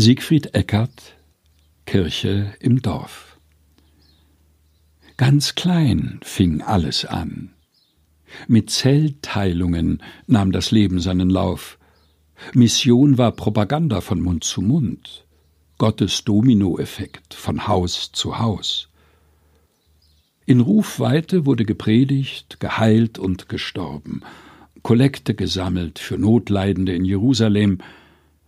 Siegfried Eckert Kirche im Dorf Ganz klein fing alles an. Mit Zellteilungen nahm das Leben seinen Lauf. Mission war Propaganda von Mund zu Mund. Gottes Dominoeffekt von Haus zu Haus. In Rufweite wurde gepredigt, geheilt und gestorben, Kollekte gesammelt für Notleidende in Jerusalem,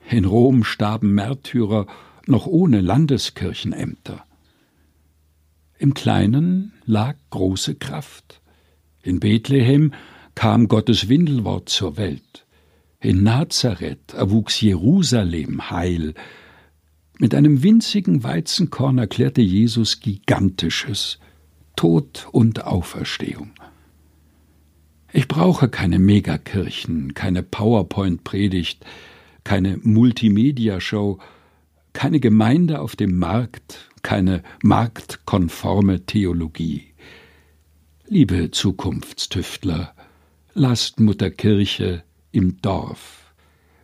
in Rom starben Märtyrer noch ohne Landeskirchenämter. Im Kleinen lag große Kraft. In Bethlehem kam Gottes Windelwort zur Welt. In Nazareth erwuchs Jerusalem heil. Mit einem winzigen Weizenkorn erklärte Jesus Gigantisches, Tod und Auferstehung. Ich brauche keine Megakirchen, keine PowerPoint-Predigt, keine Multimedia-Show, keine Gemeinde auf dem Markt, keine marktkonforme Theologie. Liebe Zukunftstüftler, lasst Mutter Kirche im Dorf,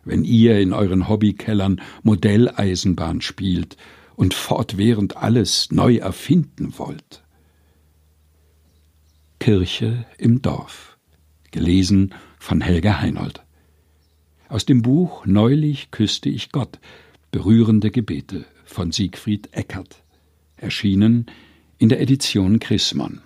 wenn ihr in euren Hobbykellern Modelleisenbahn spielt und fortwährend alles neu erfinden wollt. Kirche im Dorf. Gelesen von Helga Heinold aus dem Buch Neulich küsste ich Gott, berührende Gebete von Siegfried Eckert, erschienen in der Edition Chrismon.